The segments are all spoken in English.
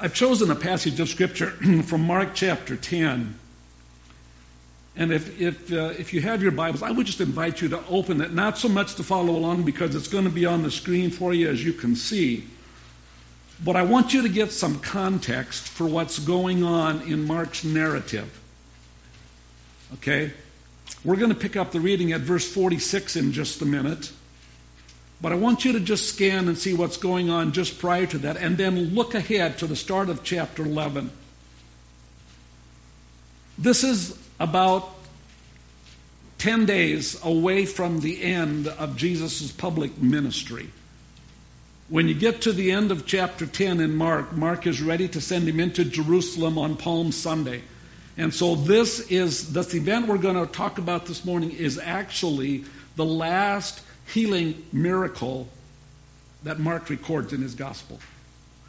I've chosen a passage of Scripture from Mark chapter 10. And if, if, uh, if you have your Bibles, I would just invite you to open it, not so much to follow along because it's going to be on the screen for you as you can see. But I want you to get some context for what's going on in Mark's narrative. Okay? We're going to pick up the reading at verse 46 in just a minute. But I want you to just scan and see what's going on just prior to that, and then look ahead to the start of chapter 11. This is about 10 days away from the end of Jesus' public ministry. When you get to the end of chapter 10 in Mark, Mark is ready to send him into Jerusalem on Palm Sunday. And so this is this event we're going to talk about this morning is actually the last healing miracle that Mark records in his gospel.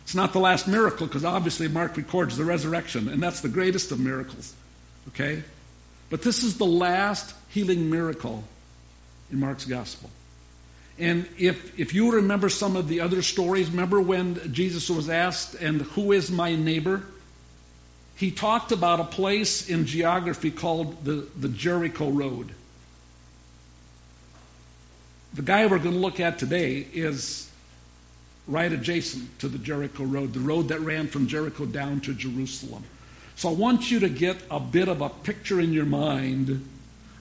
It's not the last miracle because obviously Mark records the resurrection, and that's the greatest of miracles. Okay? But this is the last healing miracle in Mark's gospel. And if, if you remember some of the other stories, remember when Jesus was asked, and who is my neighbor? He talked about a place in geography called the, the Jericho Road. The guy we're going to look at today is right adjacent to the Jericho Road, the road that ran from Jericho down to Jerusalem. So I want you to get a bit of a picture in your mind.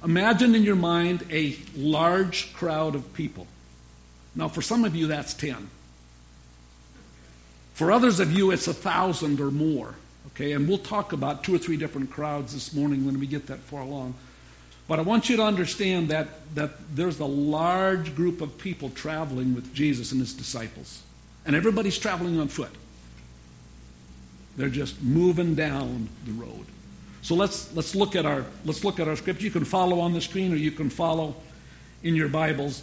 Imagine in your mind a large crowd of people. Now, for some of you, that's 10. For others of you, it's a thousand or more. Okay, and we'll talk about two or three different crowds this morning when we get that far along. But I want you to understand that, that there's a large group of people traveling with Jesus and his disciples. And everybody's traveling on foot. They're just moving down the road. So let's let's look at our let's look at our scripture. You can follow on the screen or you can follow in your Bibles.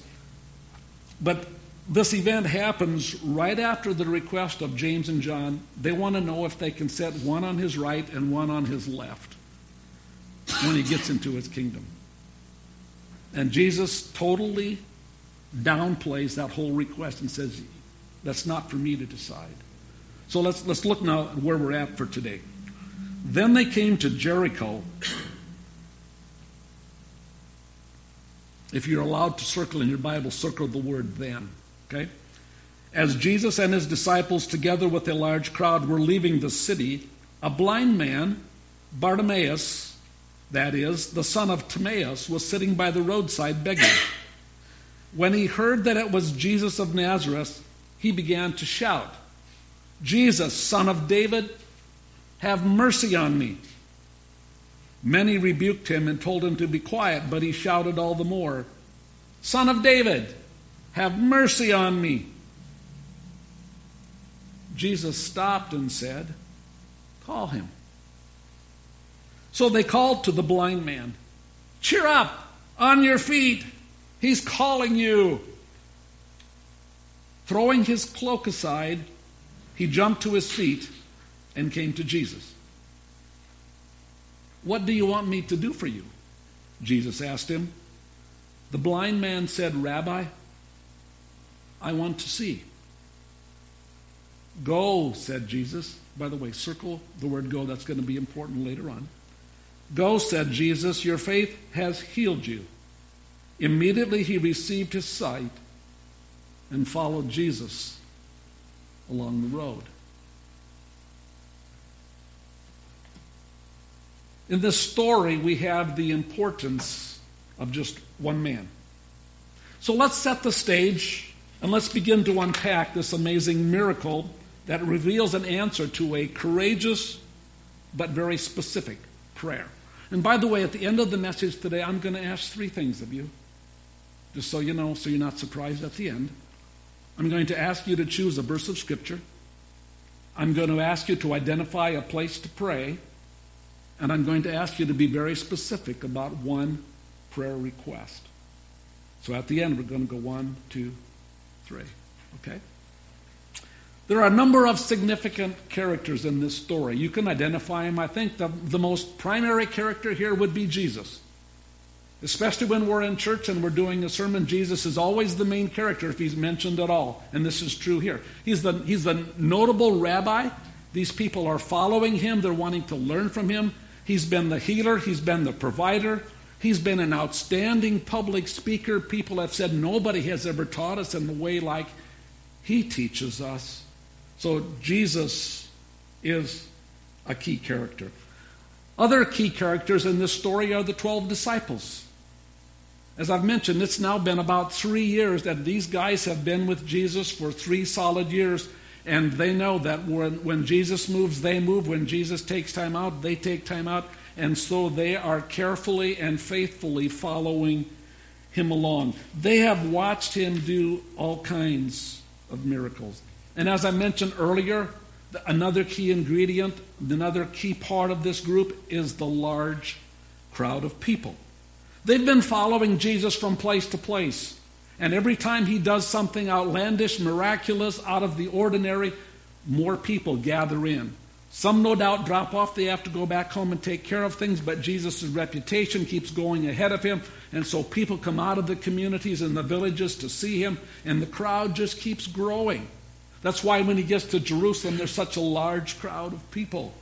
But this event happens right after the request of James and John. They want to know if they can set one on his right and one on his left when he gets into his kingdom. And Jesus totally downplays that whole request and says, That's not for me to decide. So let's, let's look now at where we're at for today. Then they came to Jericho. If you're allowed to circle in your Bible, circle the word then. Okay? As Jesus and his disciples, together with a large crowd, were leaving the city, a blind man, Bartimaeus, that is, the son of Timaeus, was sitting by the roadside begging. When he heard that it was Jesus of Nazareth, he began to shout, Jesus, son of David, have mercy on me. Many rebuked him and told him to be quiet, but he shouted all the more, Son of David, have mercy on me. Jesus stopped and said, Call him. So they called to the blind man, Cheer up, on your feet. He's calling you. Throwing his cloak aside, he jumped to his feet and came to Jesus. What do you want me to do for you? Jesus asked him. The blind man said, Rabbi, I want to see. Go, said Jesus. By the way, circle the word go. That's going to be important later on. Go, said Jesus, your faith has healed you. Immediately he received his sight and followed Jesus along the road. In this story, we have the importance of just one man. So let's set the stage and let's begin to unpack this amazing miracle that reveals an answer to a courageous but very specific prayer. And by the way, at the end of the message today, I'm going to ask three things of you, just so you know, so you're not surprised at the end. I'm going to ask you to choose a verse of Scripture. I'm going to ask you to identify a place to pray. And I'm going to ask you to be very specific about one prayer request. So at the end, we're going to go one, two, three. Okay? There are a number of significant characters in this story. You can identify them. I think the, the most primary character here would be Jesus. Especially when we're in church and we're doing a sermon, Jesus is always the main character if he's mentioned at all. And this is true here. He's the, he's the notable rabbi. These people are following him, they're wanting to learn from him. He's been the healer, he's been the provider, he's been an outstanding public speaker. People have said nobody has ever taught us in the way like he teaches us. So Jesus is a key character. Other key characters in this story are the 12 disciples. As I've mentioned, it's now been about three years that these guys have been with Jesus for three solid years, and they know that when, when Jesus moves, they move. When Jesus takes time out, they take time out. And so they are carefully and faithfully following him along. They have watched him do all kinds of miracles. And as I mentioned earlier, another key ingredient, another key part of this group is the large crowd of people. They've been following Jesus from place to place. And every time he does something outlandish, miraculous, out of the ordinary, more people gather in. Some, no doubt, drop off. They have to go back home and take care of things, but Jesus' reputation keeps going ahead of him. And so people come out of the communities and the villages to see him, and the crowd just keeps growing. That's why when he gets to Jerusalem, there's such a large crowd of people.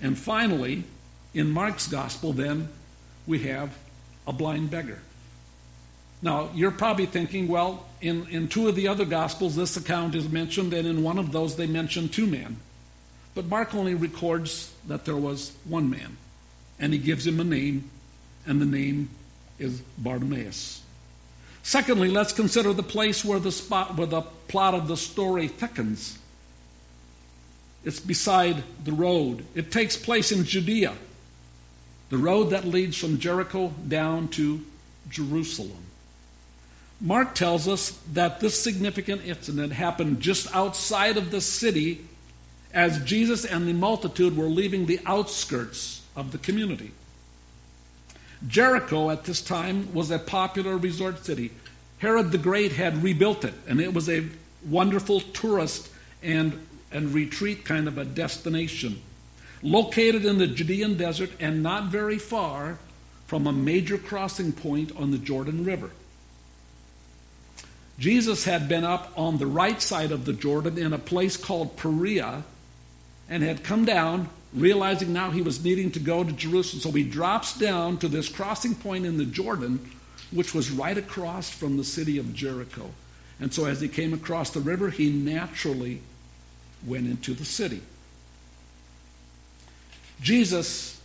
And finally, in Mark's gospel, then, we have a blind beggar. Now, you're probably thinking, well, in, in two of the other Gospels, this account is mentioned, and in one of those, they mention two men. But Mark only records that there was one man, and he gives him a name, and the name is Bartimaeus. Secondly, let's consider the place where the spot where the plot of the story thickens. It's beside the road. It takes place in Judea, the road that leads from Jericho down to Jerusalem. Mark tells us that this significant incident happened just outside of the city as Jesus and the multitude were leaving the outskirts of the community. Jericho at this time was a popular resort city. Herod the Great had rebuilt it, and it was a wonderful tourist and, and retreat kind of a destination. Located in the Judean desert and not very far from a major crossing point on the Jordan River. Jesus had been up on the right side of the Jordan in a place called Perea and had come down realizing now he was needing to go to Jerusalem. So he drops down to this crossing point in the Jordan, which was right across from the city of Jericho. And so as he came across the river, he naturally went into the city. Jesus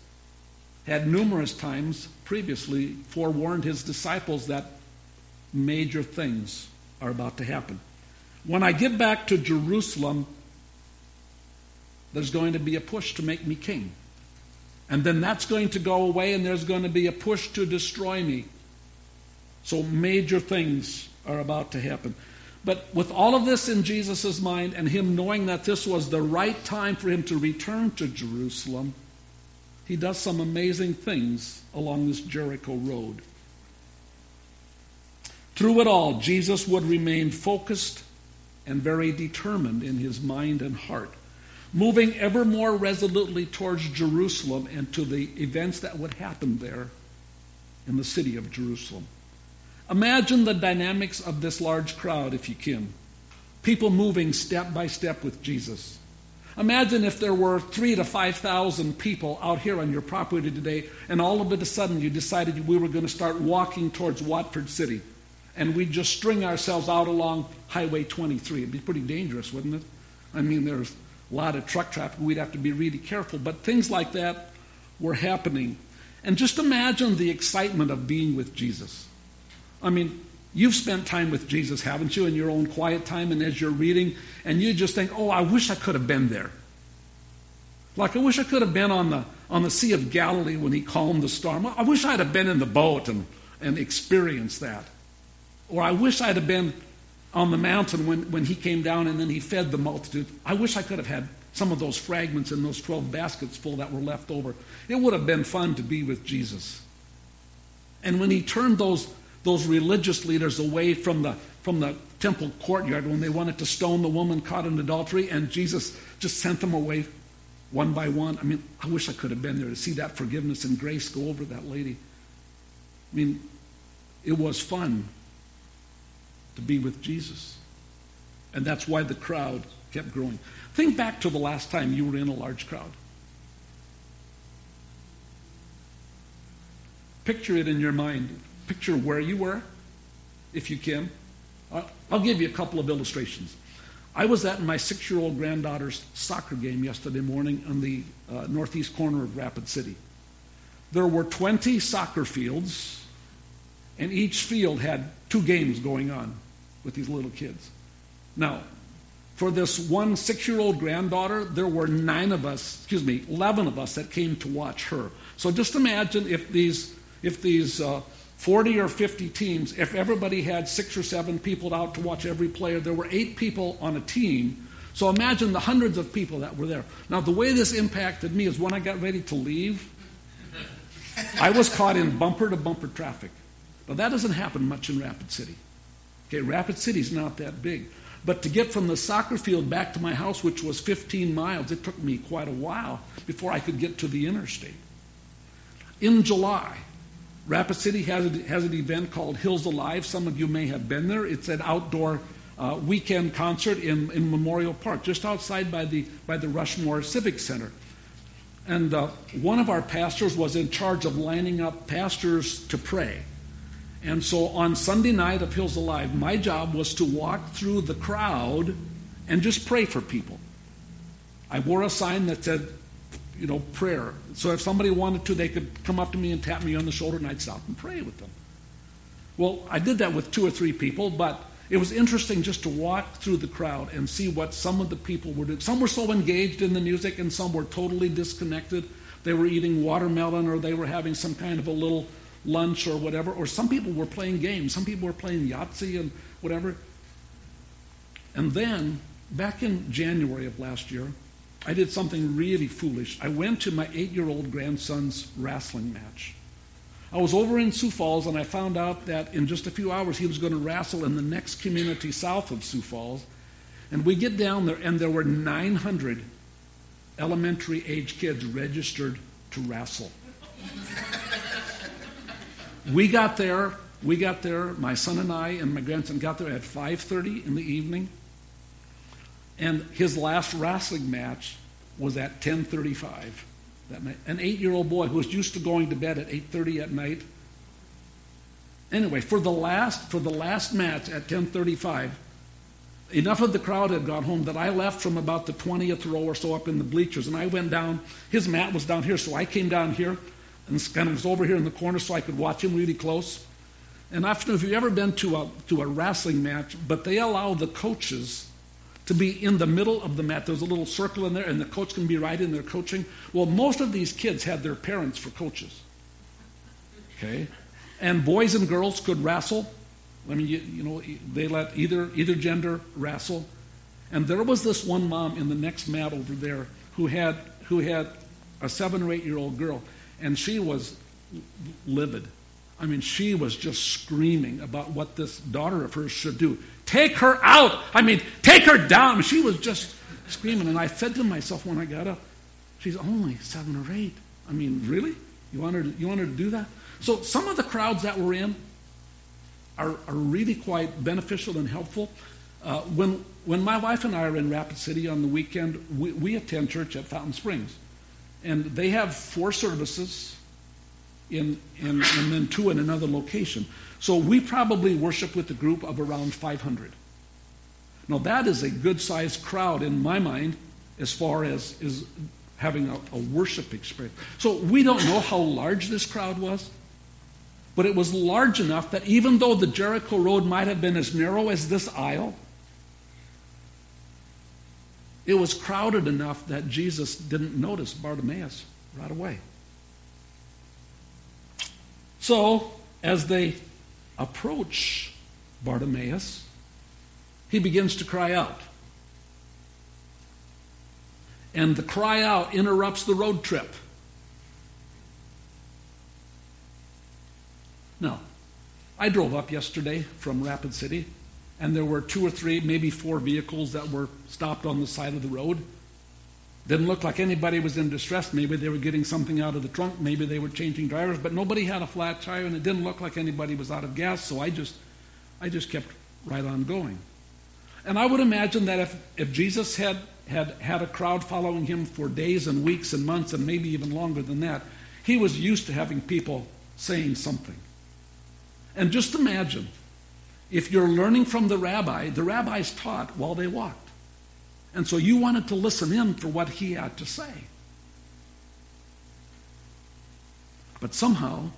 had numerous times previously forewarned his disciples that major things are about to happen. When I get back to Jerusalem, there's going to be a push to make me king. And then that's going to go away, and there's going to be a push to destroy me. So major things are about to happen. But with all of this in Jesus' mind and him knowing that this was the right time for him to return to Jerusalem, he does some amazing things along this Jericho road. Through it all, Jesus would remain focused and very determined in his mind and heart moving ever more resolutely towards Jerusalem and to the events that would happen there in the city of Jerusalem. Imagine the dynamics of this large crowd, if you can. People moving step by step with Jesus. Imagine if there were three to five thousand people out here on your property today, and all of a sudden you decided we were going to start walking towards Watford City, and we'd just string ourselves out along Highway 23. It'd be pretty dangerous, wouldn't it? I mean, there's a lot of truck traffic. We'd have to be really careful. But things like that were happening. And just imagine the excitement of being with Jesus. I mean, you've spent time with Jesus, haven't you, in your own quiet time and as you're reading, and you just think, oh, I wish I could have been there. Like I wish I could have been on the on the Sea of Galilee when he calmed the storm. I wish I'd have been in the boat and, and experienced that. Or I wish I'd have been on the mountain when, when he came down and then he fed the multitude. I wish I could have had some of those fragments in those 12 baskets full that were left over. It would have been fun to be with Jesus. And when he turned those, those religious leaders away from the, from the temple courtyard when they wanted to stone the woman caught in adultery, and Jesus just sent them away one by one. I mean, I wish I could have been there to see that forgiveness and grace go over that lady. I mean, it was fun to be with Jesus. And that's why the crowd kept growing. Think back to the last time you were in a large crowd. Picture it in your mind. Picture where you were, if you can. I'll give you a couple of illustrations. I was at my six year old granddaughter's soccer game yesterday morning on the uh, northeast corner of Rapid City. There were 20 soccer fields, and each field had two games going on with these little kids. Now, for this one six year old granddaughter, there were nine of us, excuse me, 11 of us that came to watch her. So just imagine if these, if these uh, 40 or 50 teams, if everybody had six or seven people out to watch every player, there were eight people on a team. So imagine the hundreds of people that were there. Now, the way this impacted me is when I got ready to leave, I was caught in bumper to bumper traffic. Now, that doesn't happen much in Rapid City. Okay, Rapid City's not that big. But to get from the soccer field back to my house, which was 15 miles, it took me quite a while before I could get to the interstate. In July, Rapid City has, a, has an event called Hills Alive. Some of you may have been there. It's an outdoor uh, weekend concert in, in Memorial Park, just outside by the, by the Rushmore Civic Center. And uh, one of our pastors was in charge of lining up pastors to pray. And so on Sunday night of Hills Alive, my job was to walk through the crowd and just pray for people. I wore a sign that said, you know, prayer. So if somebody wanted to, they could come up to me and tap me on the shoulder, and I'd stop and pray with them. Well, I did that with two or three people, but it was interesting just to walk through the crowd and see what some of the people were doing. Some were so engaged in the music, and some were totally disconnected. They were eating watermelon, or they were having some kind of a little lunch or whatever. Or some people were playing games. Some people were playing Yahtzee and whatever. And then, back in January of last year, I did something really foolish. I went to my eight year old grandson's wrestling match. I was over in Sioux Falls and I found out that in just a few hours he was going to wrestle in the next community south of Sioux Falls. And we get down there and there were 900 elementary age kids registered to wrestle. We got there, we got there, my son and I and my grandson got there at 5:30 in the evening. And his last wrestling match was at 10:35 that night. An eight-year-old boy who was used to going to bed at 8:30 at night. Anyway, for the last for the last match at 10:35, enough of the crowd had gone home that I left from about the 20th row or so up in the bleachers, and I went down. His mat was down here, so I came down here and of was over here in the corner so I could watch him really close. And I don't know if you've ever been to a to a wrestling match, but they allow the coaches to be in the middle of the mat. There's a little circle in there, and the coach can be right in there coaching. Well, most of these kids had their parents for coaches. Okay? And boys and girls could wrestle. I mean, you, you know, they let either either gender wrestle. And there was this one mom in the next mat over there who had who had a seven or eight year old girl, and she was livid. I mean, she was just screaming about what this daughter of hers should do. Take her out. I mean, take her down. She was just screaming. And I said to myself when I got up, she's only seven or eight. I mean, really? You want her to, you want her to do that? So some of the crowds that we're in are, are really quite beneficial and helpful. Uh, when, when my wife and I are in Rapid City on the weekend, we, we attend church at Fountain Springs. And they have four services in, in, and then two in another location. So we probably worship with a group of around 500. Now that is a good sized crowd in my mind as far as is having a, a worship experience. So we don't know how large this crowd was, but it was large enough that even though the Jericho Road might have been as narrow as this aisle, it was crowded enough that Jesus didn't notice Bartimaeus right away. So, as they approach Bartimaeus, he begins to cry out. And the cry out interrupts the road trip. Now, I drove up yesterday from Rapid City, and there were two or three, maybe four vehicles that were stopped on the side of the road. Didn't look like anybody was in distress. Maybe they were getting something out of the trunk. Maybe they were changing drivers, but nobody had a flat tire, and it didn't look like anybody was out of gas. So I just, I just kept right on going. And I would imagine that if, if Jesus had, had had a crowd following him for days and weeks and months and maybe even longer than that, he was used to having people saying something. And just imagine if you're learning from the rabbi, the rabbis taught while they walked. And so you wanted to listen in for what he had to say. But somehow,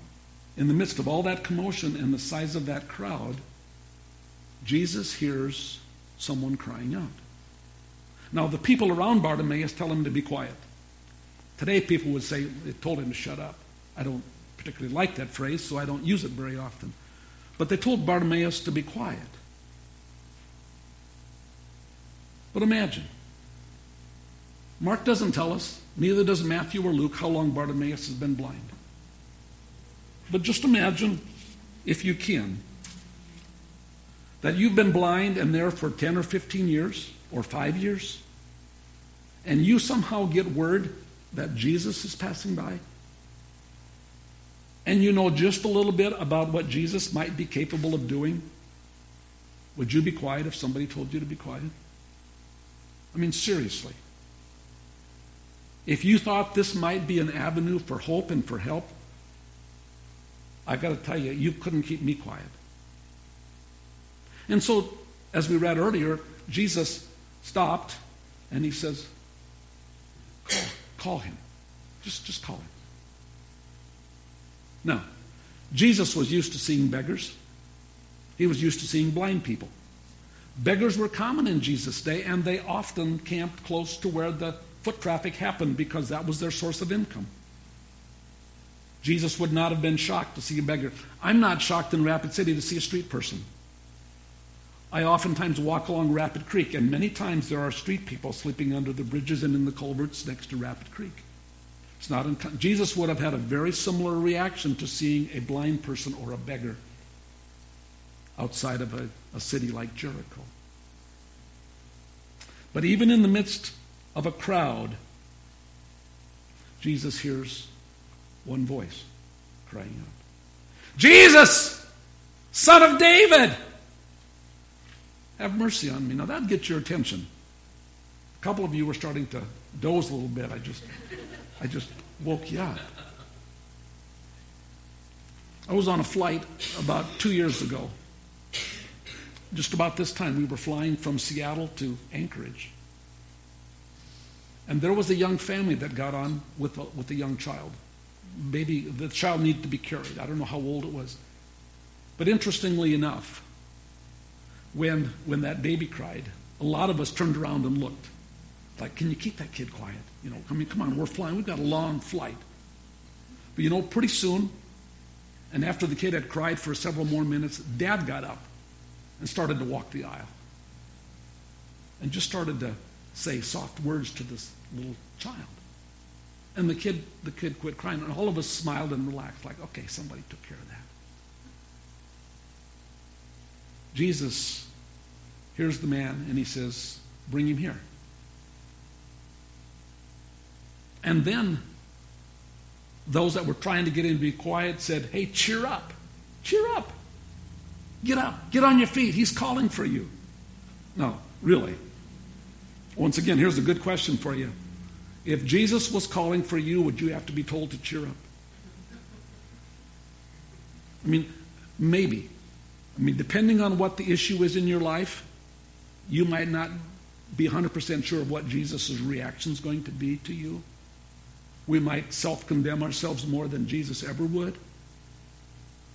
in the midst of all that commotion and the size of that crowd, Jesus hears someone crying out. Now, the people around Bartimaeus tell him to be quiet. Today, people would say they told him to shut up. I don't particularly like that phrase, so I don't use it very often. But they told Bartimaeus to be quiet. But imagine. Mark doesn't tell us, neither does Matthew or Luke, how long Bartimaeus has been blind. But just imagine, if you can, that you've been blind and there for 10 or 15 years or five years, and you somehow get word that Jesus is passing by, and you know just a little bit about what Jesus might be capable of doing, would you be quiet if somebody told you to be quiet? I mean, seriously. If you thought this might be an avenue for hope and for help, I've got to tell you, you couldn't keep me quiet. And so, as we read earlier, Jesus stopped and he says, Call, call him. Just, just call him. Now, Jesus was used to seeing beggars. He was used to seeing blind people. Beggars were common in Jesus' day, and they often camped close to where the foot traffic happened because that was their source of income. Jesus would not have been shocked to see a beggar. I'm not shocked in Rapid City to see a street person. I oftentimes walk along Rapid Creek, and many times there are street people sleeping under the bridges and in the culverts next to Rapid Creek. It's not unco- Jesus would have had a very similar reaction to seeing a blind person or a beggar outside of a, a city like Jericho. But even in the midst of a crowd, Jesus hears one voice crying out Jesus, Son of David, have mercy on me. Now that'd get your attention. A couple of you were starting to doze a little bit. I just, I just woke you up. I was on a flight about two years ago. Just about this time, we were flying from Seattle to Anchorage. And there was a young family that got on with a, with a young child. Baby, the child needed to be carried. I don't know how old it was. But interestingly enough, when when that baby cried, a lot of us turned around and looked. Like, can you keep that kid quiet? You know, I mean, come on, we're flying. We've got a long flight. But you know, pretty soon, and after the kid had cried for several more minutes, Dad got up and started to walk the aisle. And just started to say soft words to this little child. And the kid, the kid quit crying, and all of us smiled and relaxed, like, okay, somebody took care of that. Jesus hears the man, and he says, bring him here. And then those that were trying to get him to be quiet said, hey, cheer up. Cheer up. Get up. Get on your feet. He's calling for you. No, really. Once again, here's a good question for you. If Jesus was calling for you, would you have to be told to cheer up? I mean, maybe. I mean, depending on what the issue is in your life, you might not be 100% sure of what Jesus' reaction is going to be to you. We might self condemn ourselves more than Jesus ever would.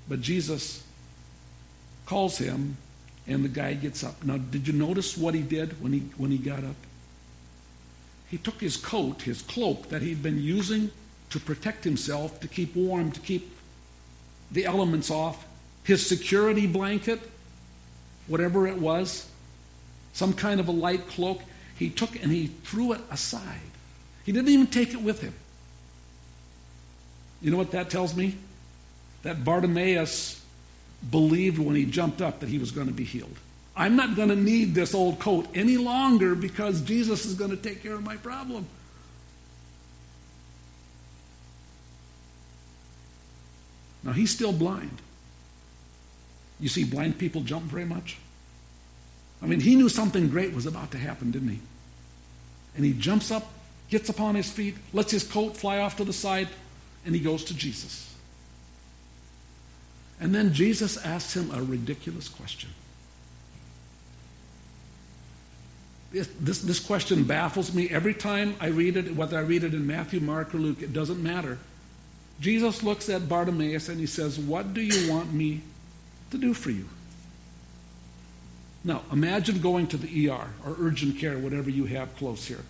But Jesus calls him, and the guy gets up. Now, did you notice what he did when he, when he got up? He took his coat, his cloak that he'd been using to protect himself, to keep warm, to keep the elements off, his security blanket, whatever it was, some kind of a light cloak, he took and he threw it aside. He didn't even take it with him. You know what that tells me? That Bartimaeus believed when he jumped up that he was going to be healed. I'm not going to need this old coat any longer because Jesus is going to take care of my problem. Now, he's still blind. You see blind people jump very much? I mean, he knew something great was about to happen, didn't he? And he jumps up, gets upon his feet, lets his coat fly off to the side, and he goes to Jesus. And then Jesus asks him a ridiculous question. This, this, question baffles me every time I read it, whether I read it in Matthew, Mark, or Luke, it doesn't matter. Jesus looks at Bartimaeus and he says, What do you want me to do for you? Now, imagine going to the ER or urgent care, whatever you have close here.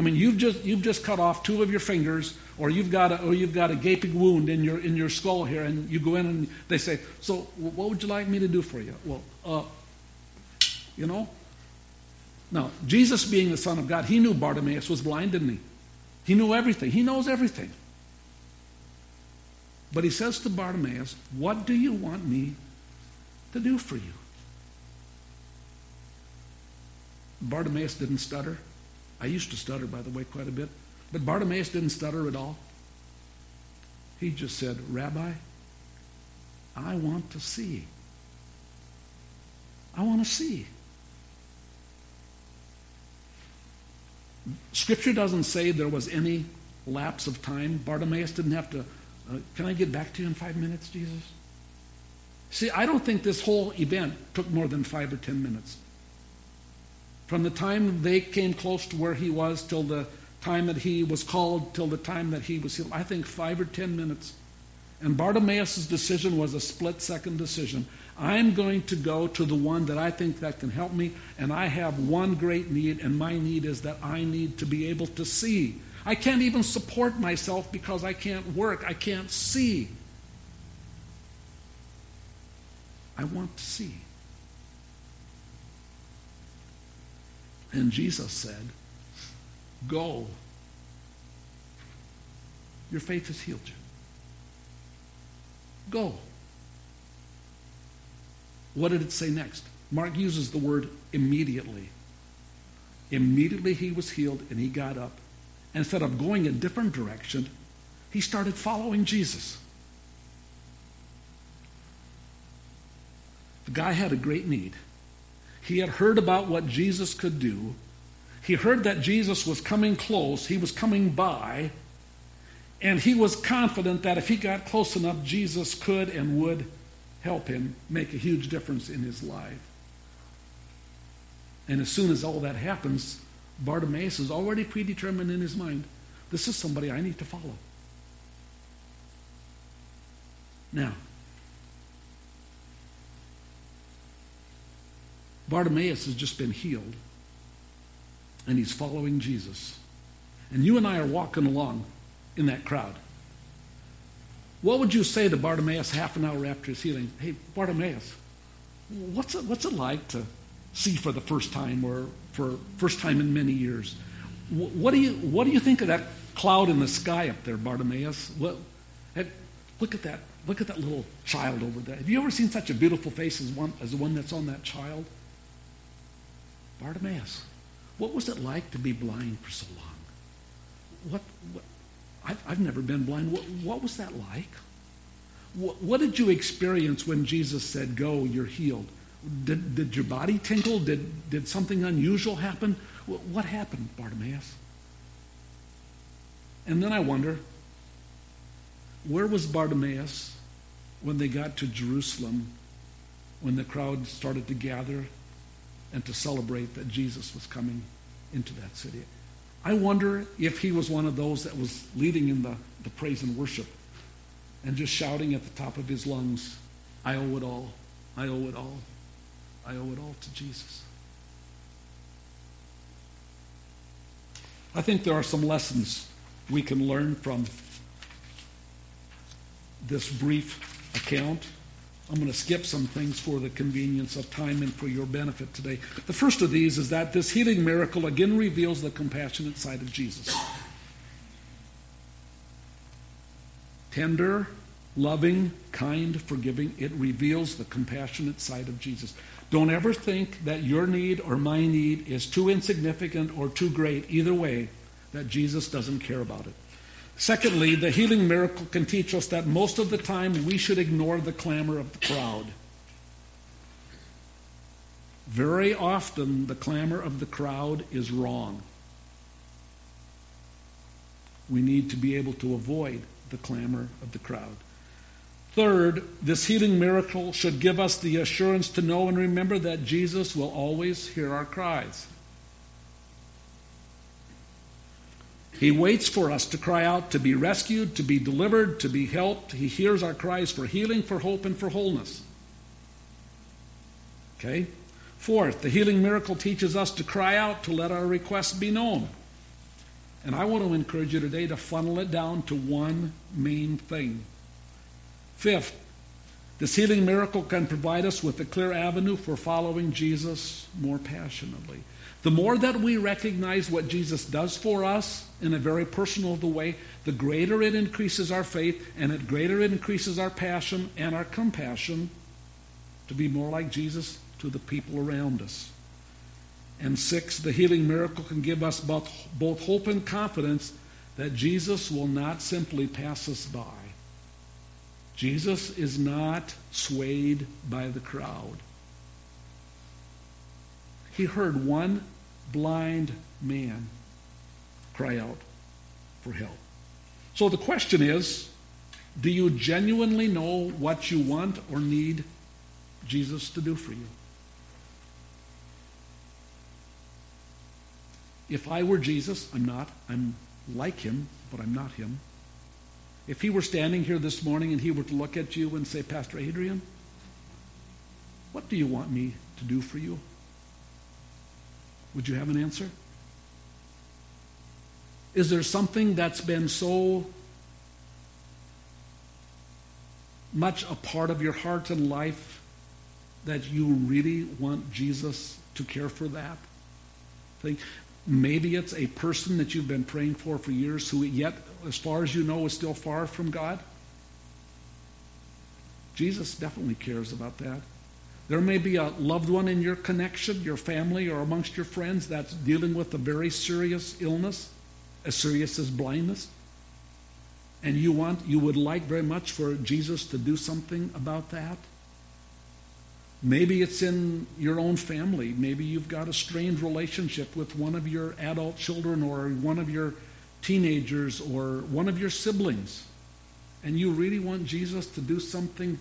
I mean, you've just you've just cut off two of your fingers, or you've got a or you've got a gaping wound in your in your skull here, and you go in and they say, "So, what would you like me to do for you?" Well, uh, you know. Now, Jesus, being the Son of God, he knew Bartimaeus was blind, didn't he? He knew everything. He knows everything. But he says to Bartimaeus, "What do you want me to do for you?" Bartimaeus didn't stutter. I used to stutter, by the way, quite a bit. But Bartimaeus didn't stutter at all. He just said, Rabbi, I want to see. I want to see. Scripture doesn't say there was any lapse of time. Bartimaeus didn't have to. Uh, can I get back to you in five minutes, Jesus? See, I don't think this whole event took more than five or ten minutes. From the time they came close to where he was till the time that he was called till the time that he was healed, I think five or ten minutes. And Bartimaeus' decision was a split second decision. I'm going to go to the one that I think that can help me, and I have one great need, and my need is that I need to be able to see. I can't even support myself because I can't work. I can't see. I want to see. And Jesus said, Go. Your faith has healed you. Go. What did it say next? Mark uses the word immediately. Immediately he was healed and he got up. And instead of going a different direction, he started following Jesus. The guy had a great need. He had heard about what Jesus could do. He heard that Jesus was coming close, he was coming by, and he was confident that if he got close enough, Jesus could and would help him make a huge difference in his life. And as soon as all that happens, Bartimaeus is already predetermined in his mind this is somebody I need to follow. Now, Bartimaeus has just been healed, and he's following Jesus. And you and I are walking along in that crowd. What would you say to Bartimaeus half an hour after his healing? Hey, Bartimaeus, what's it, what's it like to see for the first time or for first time in many years? What do you what do you think of that cloud in the sky up there, Bartimaeus? What, look at that. Look at that little child over there. Have you ever seen such a beautiful face as one as the one that's on that child? Bartimaeus, what was it like to be blind for so long? What, what I've, I've, never been blind. What, what was that like? What, what, did you experience when Jesus said, Go, you're healed? Did, did your body tingle? Did, did something unusual happen? What, what happened, Bartimaeus? And then I wonder, where was Bartimaeus when they got to Jerusalem, when the crowd started to gather and to celebrate that Jesus was coming into that city. I wonder if he was one of those that was leading in the, the praise and worship and just shouting at the top of his lungs, I owe it all, I owe it all, I owe it all to Jesus. I think there are some lessons we can learn from this brief account. I'm going to skip some things for the convenience of time and for your benefit today. The first of these is that this healing miracle again reveals the compassionate side of Jesus. Tender, loving, kind, forgiving, it reveals the compassionate side of Jesus. Don't ever think that your need or my need is too insignificant or too great, either way, that Jesus doesn't care about it. Secondly, the healing miracle can teach us that most of the time we should ignore the clamor of the crowd. Very often, the clamor of the crowd is wrong. We need to be able to avoid the clamor of the crowd. Third, this healing miracle should give us the assurance to know and remember that Jesus will always hear our cries. He waits for us to cry out, to be rescued, to be delivered, to be helped. He hears our cries for healing, for hope, and for wholeness. Okay? Fourth, the healing miracle teaches us to cry out, to let our requests be known. And I want to encourage you today to funnel it down to one main thing. Fifth, this healing miracle can provide us with a clear avenue for following Jesus more passionately. The more that we recognize what Jesus does for us in a very personal way, the greater it increases our faith and the greater it increases our passion and our compassion to be more like Jesus to the people around us. And six, the healing miracle can give us both, both hope and confidence that Jesus will not simply pass us by. Jesus is not swayed by the crowd. He heard one blind man cry out for help. So the question is do you genuinely know what you want or need Jesus to do for you? If I were Jesus, I'm not. I'm like him, but I'm not him. If he were standing here this morning and he were to look at you and say, Pastor Adrian, what do you want me to do for you? Would you have an answer? Is there something that's been so much a part of your heart and life that you really want Jesus to care for that thing? Maybe it's a person that you've been praying for for years who yet, as far as you know, is still far from God. Jesus definitely cares about that. There may be a loved one in your connection, your family, or amongst your friends that's dealing with a very serious illness, as serious as blindness. And you want, you would like very much for Jesus to do something about that. Maybe it's in your own family. Maybe you've got a strained relationship with one of your adult children or one of your teenagers or one of your siblings. And you really want Jesus to do something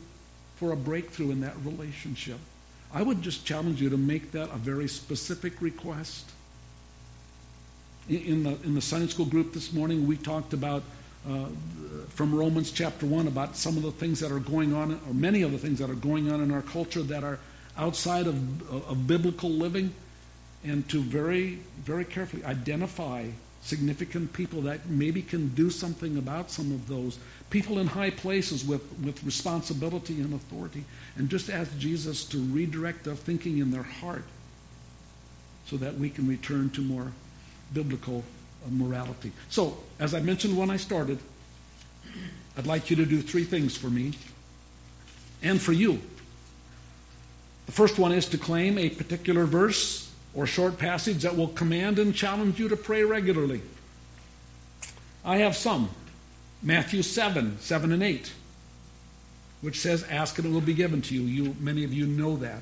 for a breakthrough in that relationship. I would just challenge you to make that a very specific request. In the, in the Sunday school group this morning, we talked about uh, from Romans chapter 1 about some of the things that are going on, or many of the things that are going on in our culture that are outside of, of biblical living, and to very, very carefully identify significant people that maybe can do something about some of those. People in high places with, with responsibility and authority. And just ask Jesus to redirect their thinking in their heart so that we can return to more biblical uh, morality. So, as I mentioned when I started, I'd like you to do three things for me and for you. The first one is to claim a particular verse or short passage that will command and challenge you to pray regularly. I have some. Matthew 7, 7 and 8, which says, Ask and it will be given to you. you many of you know that.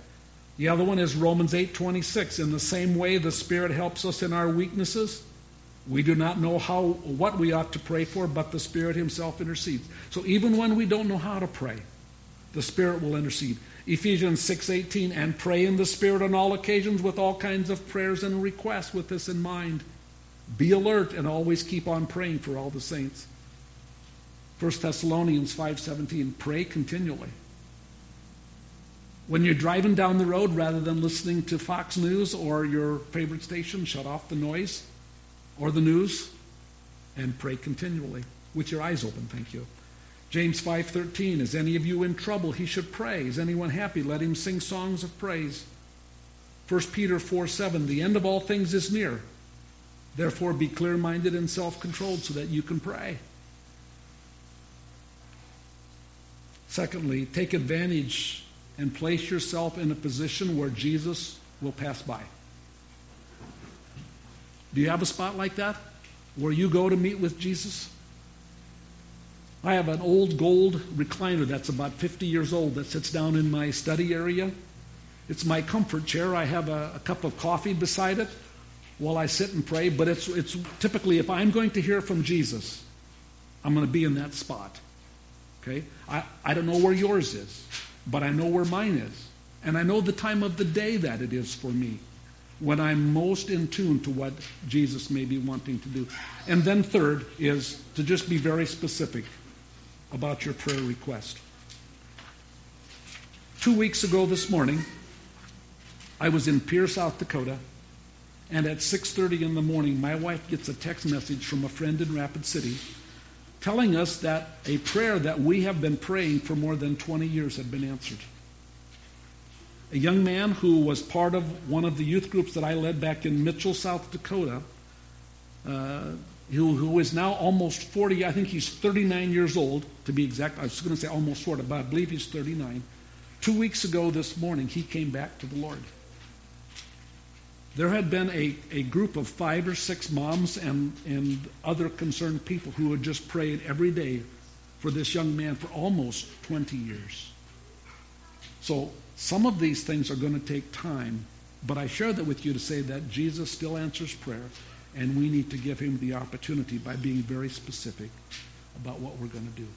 The other one is Romans 8, 26. In the same way, the Spirit helps us in our weaknesses. We do not know how what we ought to pray for, but the Spirit Himself intercedes. So even when we don't know how to pray, the Spirit will intercede. Ephesians 6:18 and pray in the Spirit on all occasions with all kinds of prayers and requests with this in mind. Be alert and always keep on praying for all the saints. 1 Thessalonians 5:17 pray continually. When you're driving down the road rather than listening to Fox News or your favorite station, shut off the noise or the news and pray continually with your eyes open. Thank you. James 5:13 Is any of you in trouble? He should pray. Is anyone happy? Let him sing songs of praise. 1 Peter 4:7 The end of all things is near. Therefore be clear-minded and self-controlled so that you can pray. Secondly, take advantage and place yourself in a position where Jesus will pass by. Do you have a spot like that where you go to meet with Jesus? I have an old gold recliner that's about 50 years old that sits down in my study area. It's my comfort chair. I have a, a cup of coffee beside it while I sit and pray. But it's, it's typically, if I'm going to hear from Jesus, I'm going to be in that spot. Okay? I, I don't know where yours is, but I know where mine is. And I know the time of the day that it is for me when I'm most in tune to what Jesus may be wanting to do. And then third is to just be very specific about your prayer request. Two weeks ago this morning, I was in Pierre, South Dakota, and at 6:30 in the morning, my wife gets a text message from a friend in Rapid City telling us that a prayer that we have been praying for more than 20 years had been answered. A young man who was part of one of the youth groups that I led back in Mitchell, South Dakota, uh, who, who is now almost 40. I think he's 39 years old, to be exact. I was going to say almost 40, but I believe he's 39. Two weeks ago this morning, he came back to the Lord. There had been a, a group of five or six moms and, and other concerned people who had just prayed every day for this young man for almost 20 years. So some of these things are going to take time, but I share that with you to say that Jesus still answers prayer, and we need to give him the opportunity by being very specific about what we're going to do.